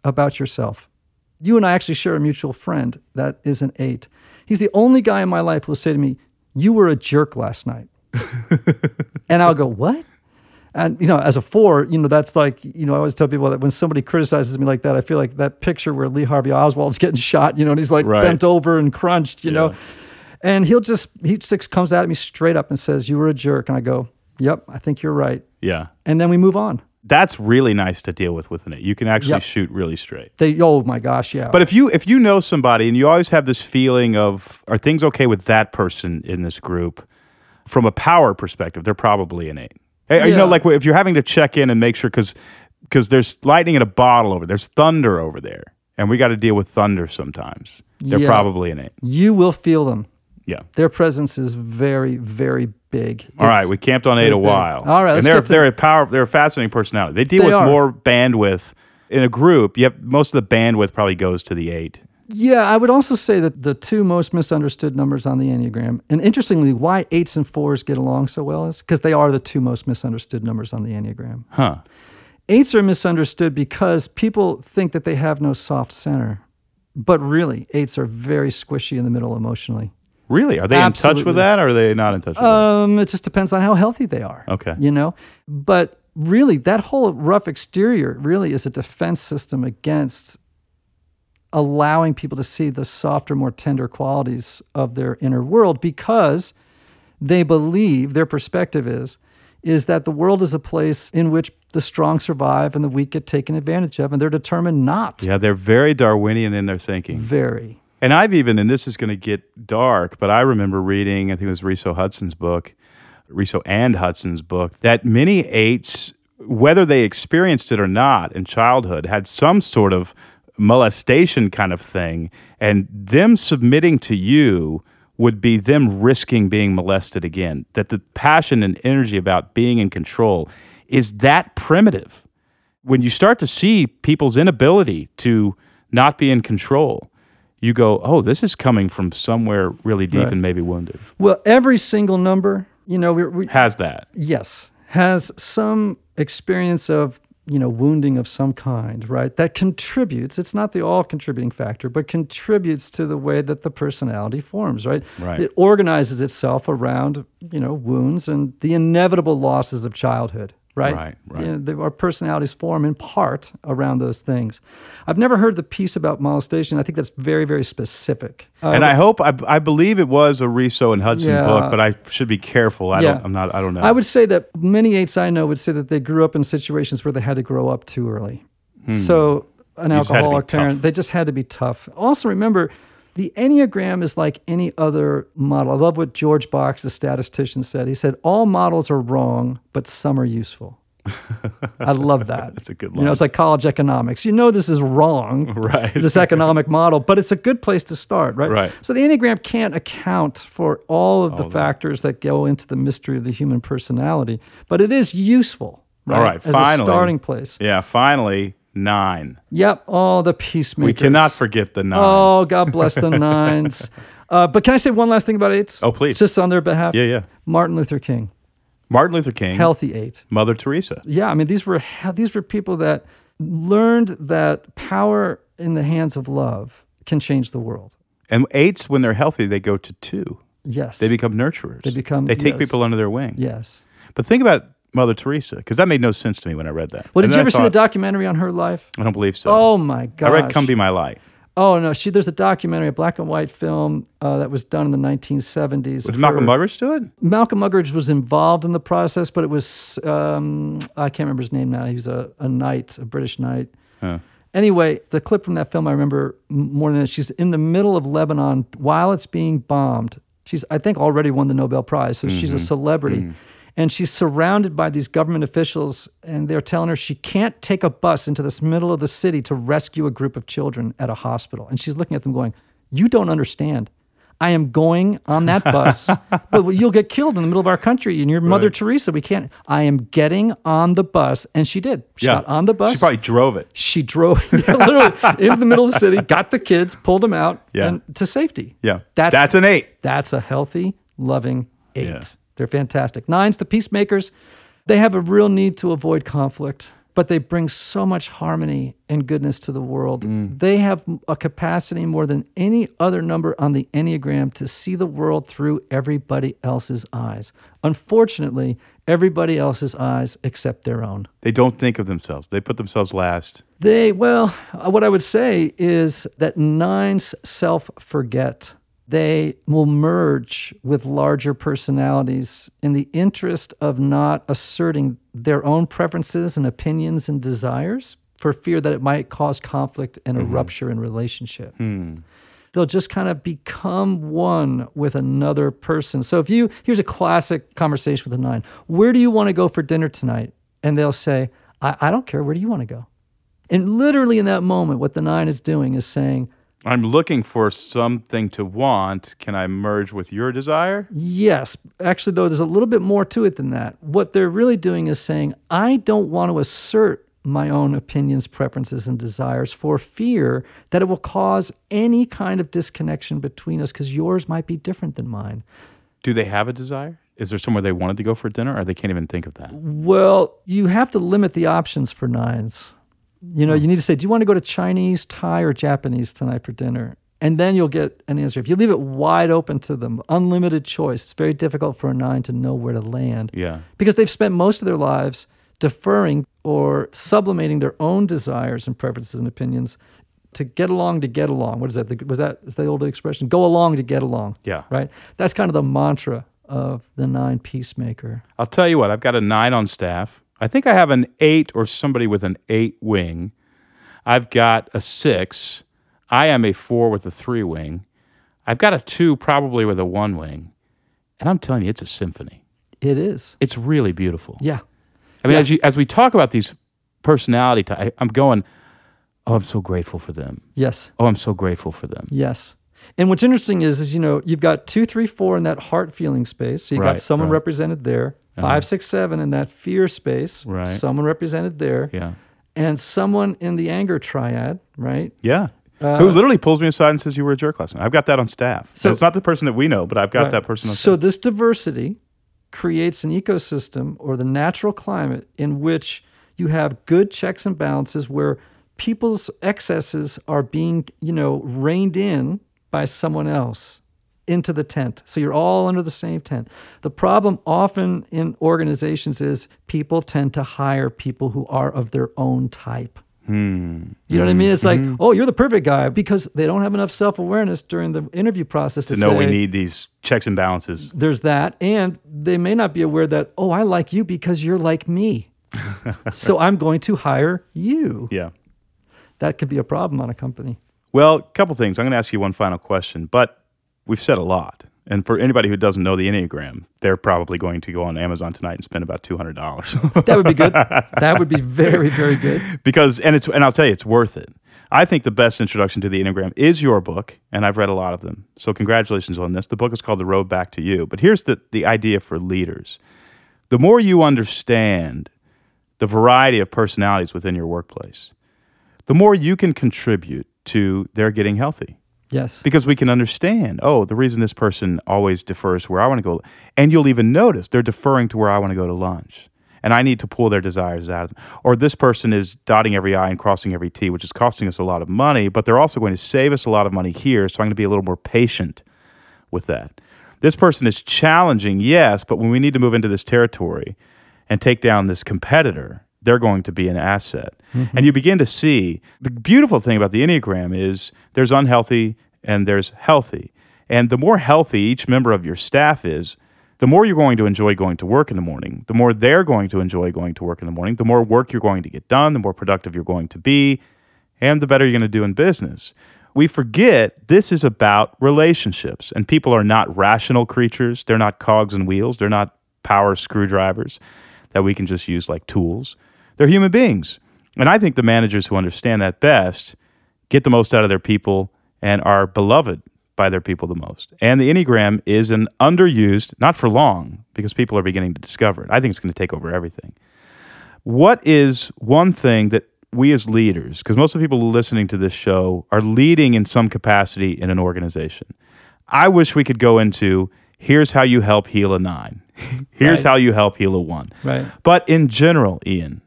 about yourself. You and I actually share a mutual friend that is an eight. He's the only guy in my life who will say to me, You were a jerk last night. and I'll go, What? And you know, as a four, you know, that's like, you know, I always tell people that when somebody criticizes me like that, I feel like that picture where Lee Harvey Oswald's getting shot, you know, and he's like Right. bent over and crunched, you know. And he'll just he just comes at me straight up and says, "You were a jerk," and I go, "Yep, I think you're right." Yeah. And then we move on. That's really nice to deal with with an eight. You can actually Yep. shoot really straight. They, oh my gosh, yeah. But if you if you know somebody and you always have this feeling of are things okay with that person in this group, from a power perspective, they're probably an eight. Hey, You know, like if you're having to check in and make sure because because there's lightning in a bottle over there, there's thunder over there, and we got to deal with thunder sometimes. They're Yeah. probably an eight. you will feel them. Yeah. Their presence is very, very big. All right, we camped on eight a while. All right, and they're they're a power. They're a fascinating personality. They deal They with are. more bandwidth in a group. Yep, most of the bandwidth probably goes to the eight. Yeah, I would also say that the two most misunderstood numbers on the Enneagram, and interestingly, why eights and fours get along so well is because they are the two most misunderstood numbers on the Enneagram. Huh. Eights are misunderstood because people think that they have no soft center. But really, eights are very squishy in the middle emotionally. Really? Are they in touch with that, or are they not in touch with that? Um, it just depends on how healthy they are. Okay. You know? But really, that whole rough exterior really is a defense system against allowing people to see the softer, more tender qualities of their inner world because they believe their perspective is is that the world is a place in which the strong survive and the weak get taken advantage of and they're determined not that? Yeah, they're very Darwinian in their thinking. very And I've even, and this is going to get dark, but I remember reading, I think it was Riso Hudson's book, Riso and Hudson's book, that many eights, whether they experienced it or not in childhood, had some sort of molestation kind of thing. And them submitting to you would be them risking being molested again. That the passion and energy about being in control is that primitive. When you start to see people's inability to not be in control, you go, oh, this is coming from somewhere really deep Right. and maybe wounded. well every single number you know we, we, Has that. yes has some experience of you know wounding of some kind right that contributes it's not the all contributing factor but contributes to the way that the personality forms right Right. it organizes itself around you know wounds and the inevitable losses of childhood right Right, right. You know, the- our personalities form in part around those things i've never heard the piece about molestation i think that's very very specific Uh, and I hope, I, I believe it was a Riso and Hudson Yeah. book, but I should be careful. I Yeah. don't, I'm not, I don't know. I would say that many eights I know would say that they grew up in situations where they had to grow up too early. So an Hmm. just had alcoholic tough. parent, they just had to be tough. Also remember, The Enneagram is like any other model. I love what George Box, the statistician, said. He said, All models are wrong, but some are useful. I love that. That's a good You know, it's like college economics. You know this is wrong, Right. This economic model, but it's a good place to start, right? Right. So the Enneagram can't account for all of the factors that go into the mystery of the human personality, but it is useful, right? All right, As finally. a starting place. Yeah, finally, nine. Yep. Oh, the peacemakers. We cannot forget the nine. Oh, God bless the nines. Uh, but can I say one last thing about eights? Oh, please. Just on their behalf. Yeah, yeah. Martin Luther King, Martin Luther King, healthy eight. Mother Teresa. Yeah, I mean these were these were people that learned that power in the hands of love can change the world. And eights, when they're healthy, they go to two. Yes. They become nurturers. They become- They take yes. people under their wing. yes. But think about Mother Teresa, because that made no sense to me when I read that. Well, did you ever see the documentary on her life? I don't believe so. Oh my gosh. I read Come Be My Light. Oh no, she there's a documentary, a black and white film uh, that was done in the 1970s. Did Malcolm her- Muggeridge do it? Malcolm Muggeridge was involved in the process, but it was um, I can't remember his name now. He was a, a knight, a British knight. Anyway, the clip from that film I remember more than that. She's in the middle of Lebanon while it's being bombed. She's I think already won the Nobel Prize, so she's a celebrity. And she's surrounded by these government officials, and they're telling her she can't take a bus into this middle of the city to rescue a group of children at a hospital. And she's looking at them going, You don't understand. I am going on that bus, but you'll get killed in the middle of our country. And you're Mother Right. Teresa. We can't. I am getting on the bus. And she did. She got on the bus. She probably drove it. She drove yeah, literally into the middle of the city, got the kids, pulled them out Yeah. and to safety. Yeah. That's That's an eight. That's a healthy, loving eight. They're fantastic. Nines, the peacemakers, they have a real need to avoid conflict, but they bring so much harmony and goodness to the world. Mm. They have a capacity more than any other number on the Enneagram to see the world through everybody else's eyes. Unfortunately, everybody else's eyes except their own. They don't think of themselves. They put themselves last. They, well, uh, what I would say is that nines self forget. They will merge with larger personalities in the interest of not asserting their own preferences and opinions and desires for fear that it might cause conflict and a mm-hmm. rupture in relationship. Hmm. They'll just kind of become one with another person. So if you, here's a classic conversation with a nine Where do you want to go for dinner tonight? And they'll say, I, I don't care. Where do you want to go? And literally in that moment, what the nine is doing is saying, I'm looking for something to want. Can I merge with your desire? Yes. Actually, though, there's a little bit more to it than that. What they're really doing is saying, I don't want to assert my own opinions, preferences, and desires for fear that it will cause any kind of disconnection between us because yours might be different than mine. Do they have a desire? Is there somewhere they wanted to go for dinner or they can't even think of that? Well, you have to limit the options for nines. You know, you need to say, do you want to go to Chinese, Thai, or Japanese tonight for dinner? And then you'll get an answer. If you leave it wide open to them, unlimited choice, it's very difficult for a nine to know where to land. Yeah. Because they've spent most of their lives deferring or sublimating their own desires and preferences and opinions to get along to get along. What is that? The- Was that is the old expression? Go along to get along. Yeah. Right? That's kind of the mantra of the nine peacemaker. I'll tell you what, I've got a nine on staff. I think I have an eight or somebody with an eight wing. I've got a six. I am a four with a three wing. I've got a two probably with a one wing. And I'm telling you, it's a symphony. It is. It's really beautiful. Yeah. I mean, as you as we talk about these personality types, I'm going, oh, I'm so grateful for them. Yes. Oh, I'm so grateful for them. Yes. And what's interesting is, is you know, you've got two, three, four in that heart feeling space. So you've Right, got someone right. represented there. Uh-huh. Five, six, seven in that fear space. Right. Someone represented there. Yeah. And someone in the anger triad, right? Yeah. Uh, Who literally pulls me aside and says you were a jerk last night. I've got that on staff. So So- it's not the person that we know, but I've got Right. that person on So staff. this diversity creates an ecosystem or the natural climate in which you have good checks and balances where people's excesses are being, you know, reined in by someone else into the tent. So you're all under the same tent. The problem often in organizations is people tend to hire people who are of their own type. Hmm. You know what I mean? It's like, oh, you're the perfect guy because they don't have enough self awareness during the interview process to, to know we need these checks and balances. there's that and they may not be aware that oh i like you because you're like me so i'm going to hire you Yeah. that could be a problem on a company Well, a couple things. I'm going to ask you one final question, but we've said a lot. And for anybody who doesn't know the Enneagram, they're probably going to go on Amazon tonight and spend about two hundred dollars. That would be good. that would be very, very good. because and it's and I'll tell you, it's worth it. I think the best introduction to the Enneagram is your book, and I've read a lot of them. So congratulations on this. The book is called The Road Back to You. But here's the the idea for leaders: the more you understand the variety of personalities within your workplace, the more you can contribute to their getting healthy. Yes. because we can understand oh the reason this person always defers where i want to go and you'll even notice they're deferring to where i want to go to lunch and i need to pull their desires out of them. Or this person is dotting every i and crossing every t which is costing us a lot of money but they're also going to save us a lot of money here so i'm going to be a little more patient with that. This person is challenging yes but when we need to move into this territory and take down this competitor they're going to be an asset. Mm-hmm. And you begin to see the beautiful thing about the Enneagram is there's unhealthy and there's healthy. And the more healthy each member of your staff is, the more you're going to enjoy going to work in the morning, the more they're going to enjoy going to work in the morning, the more work you're going to get done, the more productive you're going to be, and the better you're going to do in business. We forget this is about relationships, and people are not rational creatures. They're not cogs and wheels, they're not power screwdrivers that we can just use like tools. They're human beings. And I think the managers who understand that best get the most out of their people and are beloved by their people the most. And the Enneagram is an underused, not for long, because people are beginning to discover it. I think it's going to take over everything. What is one thing that we as leaders, because most of the people listening to this show are leading in some capacity in an organization. I wish we could go into here's how you help heal a nine, here's Right. how you help heal a one. Right. But in general, Ian,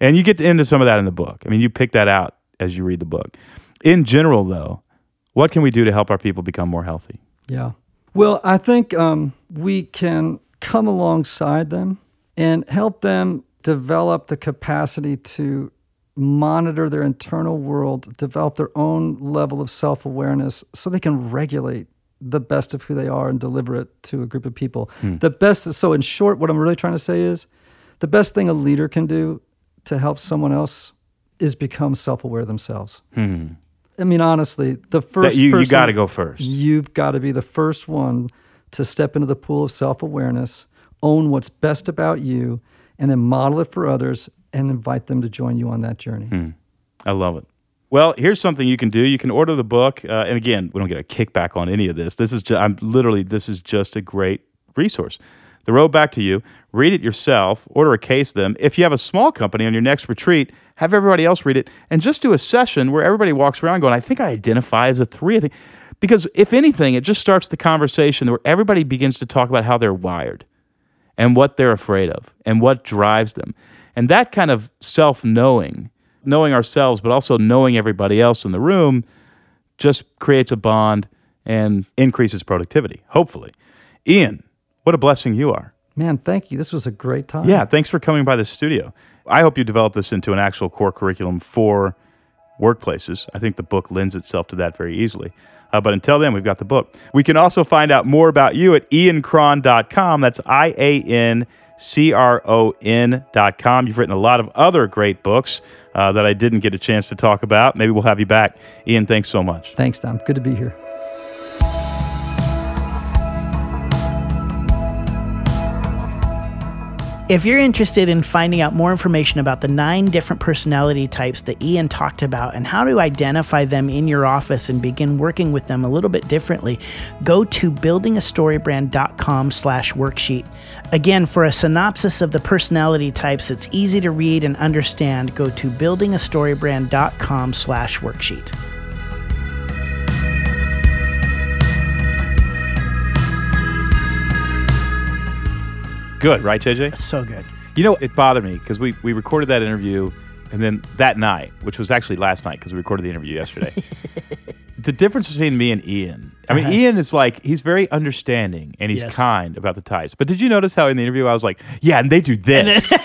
and you get into some of that in the book. I mean, you pick that out as you read the book. In general, though, what can we do to help our people become more healthy? Yeah. Well, I think um, we can come alongside them and help them develop the capacity to monitor their internal world, develop their own level of self awareness so they can regulate the best of who they are and deliver it to a group of people. The best, so in short, what I'm really trying to say is the best thing a leader can do to help someone else is become self aware themselves. I mean, honestly, the first That you, you got to go first. You've got to be the first one to step into the pool of self awareness, own what's best about you, and then model it for others and invite them to join you on that journey. I love it. Well, here's something you can do. You can order the book, uh, and again, we don't get a kickback on any of this. This is just, I'm literally this is just a great resource. The road back to you. Read it yourself. Order a case of them. If you have a small company on your next retreat, have everybody else read it, and just do a session where everybody walks around going, "I think I identify as a three. I think," because if anything, it just starts the conversation where everybody begins to talk about how they're wired and what they're afraid of and what drives them. And that kind of self knowing, knowing ourselves, but also knowing everybody else in the room, just creates a bond and increases productivity, hopefully. Ian, what a blessing you are. Man, thank you. This was a great time. Yeah, thanks for coming by the studio. I hope you develop this into an actual core curriculum for workplaces. I think the book lends itself to that very easily. Uh, but until then, we've got the book. We can also find out more about you at iancron.com. That's I A N C R O N.com. You've written a lot of other great books uh, that I didn't get a chance to talk about. Maybe we'll have you back. Ian, thanks so much. Thanks, Tom. Good to be here. If you're interested in finding out more information about the nine different personality types that Ian talked about and how to identify them in your office and begin working with them a little bit differently, go to buildingastorybrand.com slash worksheet. Again, for a synopsis of the personality types that's easy to read and understand, go to buildingastorybrand.com slash worksheet. Good, right, JJ? So good. You know, it bothered me because we, we recorded that interview, and then that night, which was actually last night because we recorded the interview yesterday. the difference between me and Ian. I mean, Ian is like he's very understanding and he's Yes. kind about the types. But did you notice how in the interview I was like, "Yeah, and they do this."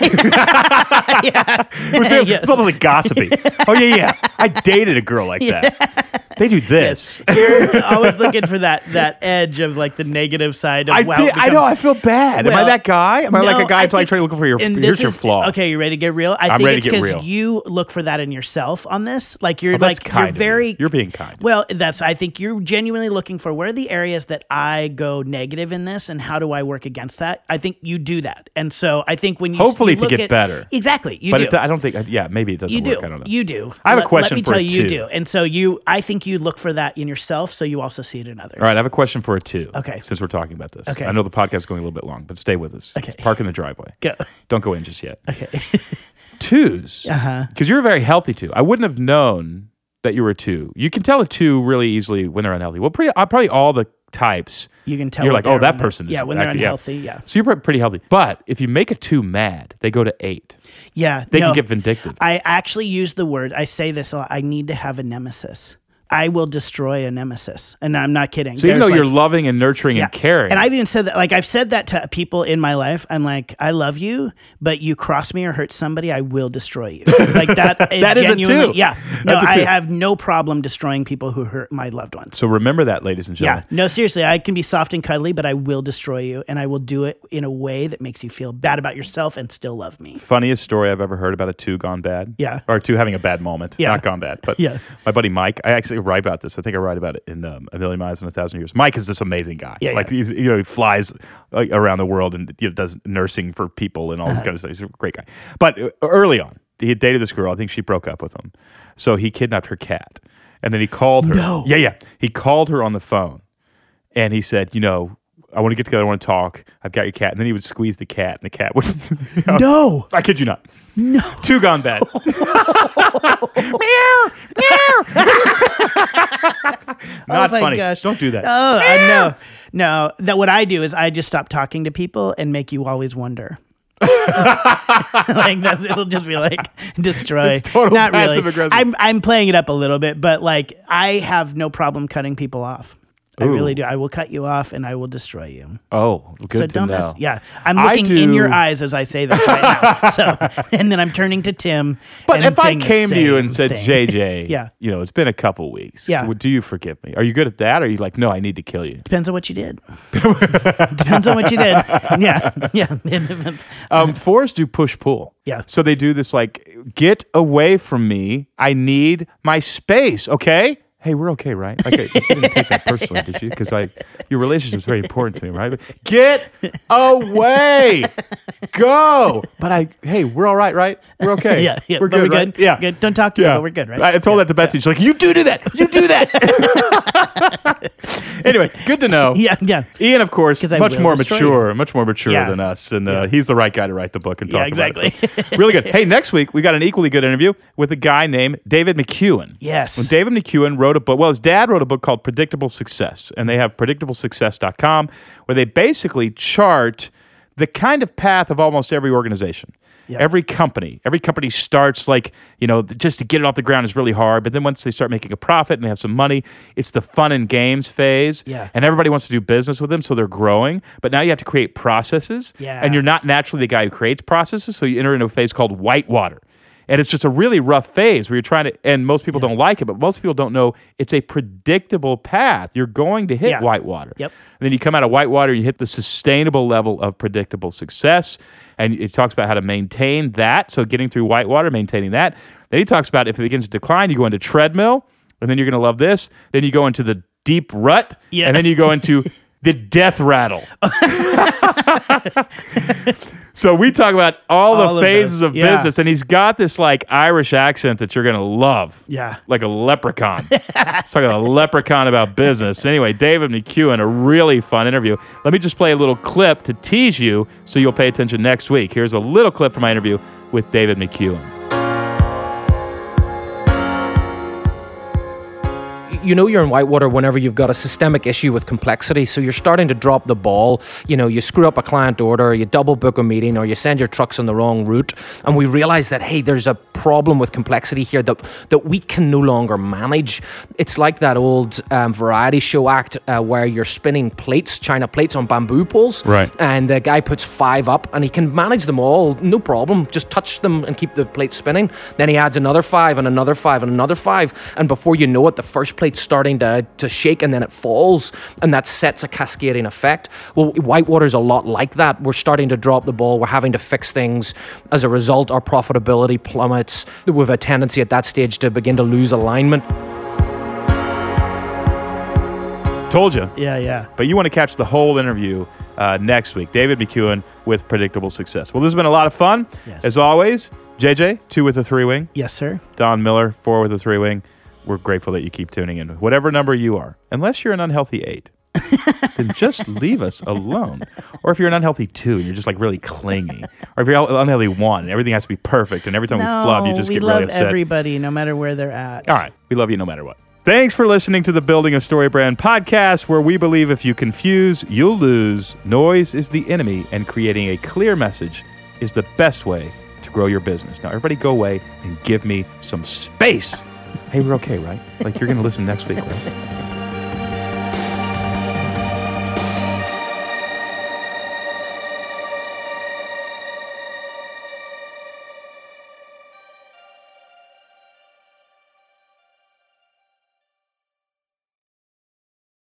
yeah. it was, it was all like gossipy. oh yeah, yeah. I dated a girl like that. They do this. You're always looking for that that edge of like the negative side of I wow, did. I know. I feel bad. Am I Well, that guy? Am I like No, a guy that's like think- trying to look for your and here's this your is- flaw? Okay, you ready to get real? I I'm think ready it's to get because real. you look for that in yourself on this. Like you're Oh, that's like kind you're of you. very You're being kind. Well, that's I think you're genuinely looking for where are the areas that I go negative in this and how do I work against that? I think you do that. And so I think when you Hopefully you to get at- better. Exactly. You but do. it, I don't think. Yeah, maybe it doesn't You work. do. I don't know. You do. I have a question Let me for tell a you, you do. And so you, I think you look for that in yourself, so you also see it in others. All right, I have a question for a two. Okay. Since we're talking about this, Okay. I know the podcast is going a little bit long, but stay with us. Okay. Park in the driveway. Go. Don't go in just yet. Okay. Twos. Uh-huh. Because you're a very healthy two. I wouldn't have known that you were a two. You can tell a two really easily when they're unhealthy. Well, pretty uh, probably all the types. You can tell. You're like, oh, that person is Yeah, when they're actually- yeah. unhealthy. Yeah. So you're pretty healthy. But if you make a two mad, they go to eight. Yeah. They no. can get vindictive. I actually use the word. I say this a lot. I need to have a nemesis. I will destroy a nemesis, and I'm not kidding. so even though There's, you're loving and nurturing and caring, And I've even said that, like I've said that to people in my life. I'm like, I love you, but you cross me or hurt somebody, I will destroy you. Like that. That is a genuinely- two. Yeah. No, a I have no problem destroying people who hurt my loved ones. so remember that, ladies and gentlemen. Yeah. No, seriously, I can be soft and cuddly, but I will destroy you, and I will do it in a way that makes you feel bad about yourself and still love me. Funniest story I've ever heard about a two gone bad. Yeah. Or two having a bad moment. Yeah. Not gone bad. But Yeah. my buddy Mike, I actually write about this. I think I write about it in um, A Million Miles in a Thousand Years. Mike is this amazing guy. Yeah, like yeah. he's you know, he flies like, around the world and you know, does nursing for people and all Uh-huh. this kind of stuff. He's a great guy. But uh, early on, he had dated this girl. I think she broke up with him. So he kidnapped her cat. And then he called her. No. Yeah, yeah. He called her on the phone and he said, you know, I want to get together. I want to talk. I've got your cat. And then he would squeeze the cat, and the cat would. No. I kid you not. No. Two gone bad. Meow, meow. not oh funny. gosh. Don't do that. Oh, I know. No, that what I do is I just stop talking to people and make you always wonder. like that's it'll just be like destroy. It's total Not really. aggressive. I'm I'm playing it up a little bit, but like I have no problem cutting people off. I Ooh. really do. I will cut you off and I will destroy you. oh, good so to don't know. mess. Yeah, I'm I looking in your eyes as I say this right now. So, and then I'm turning to Tim. But if I came to you and said, thing. JJ, Yeah. you know, it's been a couple weeks. Yeah. Do you forgive me? Are you good at that? Or are you like, no, I need to kill you? Depends on what you did. Depends on what you did. Yeah, yeah. Um, fours do push pull. Yeah. So they do this like, get away from me. I need my space. Okay. Hey, we're okay, right? Like, you didn't take that personally, did you? Because I, your relationship is very important to me, right? But get away, go. But I, hey, we're all right, right? We're okay. Yeah, yeah. we're good, we're right? good. Yeah, good. Don't talk to me, but we're good, right? I told that to Betsy. She's like, you do do that. You do that. anyway, good to know. Yeah, yeah. Ian, of course, much more mature, much more mature Yeah. than us, and uh, he's the right guy to write the book and talk Yeah, about it. exactly. So, really good. Hey, next week we got an equally good interview with a guy named David McEwen. Yes. When David McEwen wrote a book, well, his dad wrote a book called Predictable Success, and they have predictablesuccess.com, where they basically chart the kind of path of almost every organization. Yeah. Every company, every company starts like, you know, just to get it off the ground is really hard. But then once they start making a profit and they have some money, it's the fun and games phase. Yeah. And everybody wants to do business with them, so they're growing. But now you have to create processes. Yeah. And you're not naturally the guy who creates processes, so you enter into a phase called whitewater. And it's just a really rough phase where you're trying to, and most people don't like it, but most people don't know it's a predictable path. You're going to hit Yeah. whitewater. Yep. And then you come out of whitewater, you hit the sustainable level of predictable success. And it talks about how to maintain that. So getting through whitewater, maintaining that. Then he talks about if it begins to decline, you go into treadmill, and then you're going to love this. Then you go into the deep rut, Yeah. and then you go into the death rattle. so we talk about all, All the of phases those. of Yeah. business, and he's got this like Irish accent that you're going to love Yeah. like a leprechaun. it's like a leprechaun about business. Anyway, David McEwen, a really fun interview. Let me just play a little clip to tease you so you'll pay attention next week. Here's a little clip from my interview with David McEwen. You know you're in whitewater whenever you've got a systemic issue with complexity. So you're starting to drop the ball. You know, you screw up a client order, you double book a meeting, or you send your trucks on the wrong route, and we realize that hey, there's a problem with complexity here that that we can no longer manage. It's like that old um, variety show act uh, where you're spinning plates, china plates on bamboo poles, Right. And the guy puts five up, and he can manage them all, no problem. Just touch them and keep the plate spinning. Then he adds another five and another five and another five, and before you know it, the first plate's it's starting to, to shake and then it falls, and that sets a cascading effect. Well, Whitewater's a lot like that. We're starting to drop the ball. We're having to fix things. As a result, our profitability plummets. We have a tendency at that stage to begin to lose alignment. Told you. Yeah, yeah. But you want to catch the whole interview uh, next week. David McEwen with Predictable Success. Well, this has been a lot of fun. Yes. As always, JJ, two with a three wing. Yes, sir. Don Miller, four with a three wing. We're grateful that you keep tuning in. Whatever number you are, unless you're an unhealthy eight, then just leave us alone. Or if you're an unhealthy two and you're just like really clingy, or if you're an unhealthy one and everything has to be perfect, and every time we flub, you just get really upset. We love everybody, no matter where they're at. All right. We love you no matter what. Thanks for listening to the Building a Story Brand podcast, where we believe if you confuse, you'll lose. Noise is the enemy, and creating a clear message is the best way to grow your business. Now, everybody go away and give me some space. Hey, we're okay, right? Like, you're going to listen next week, right?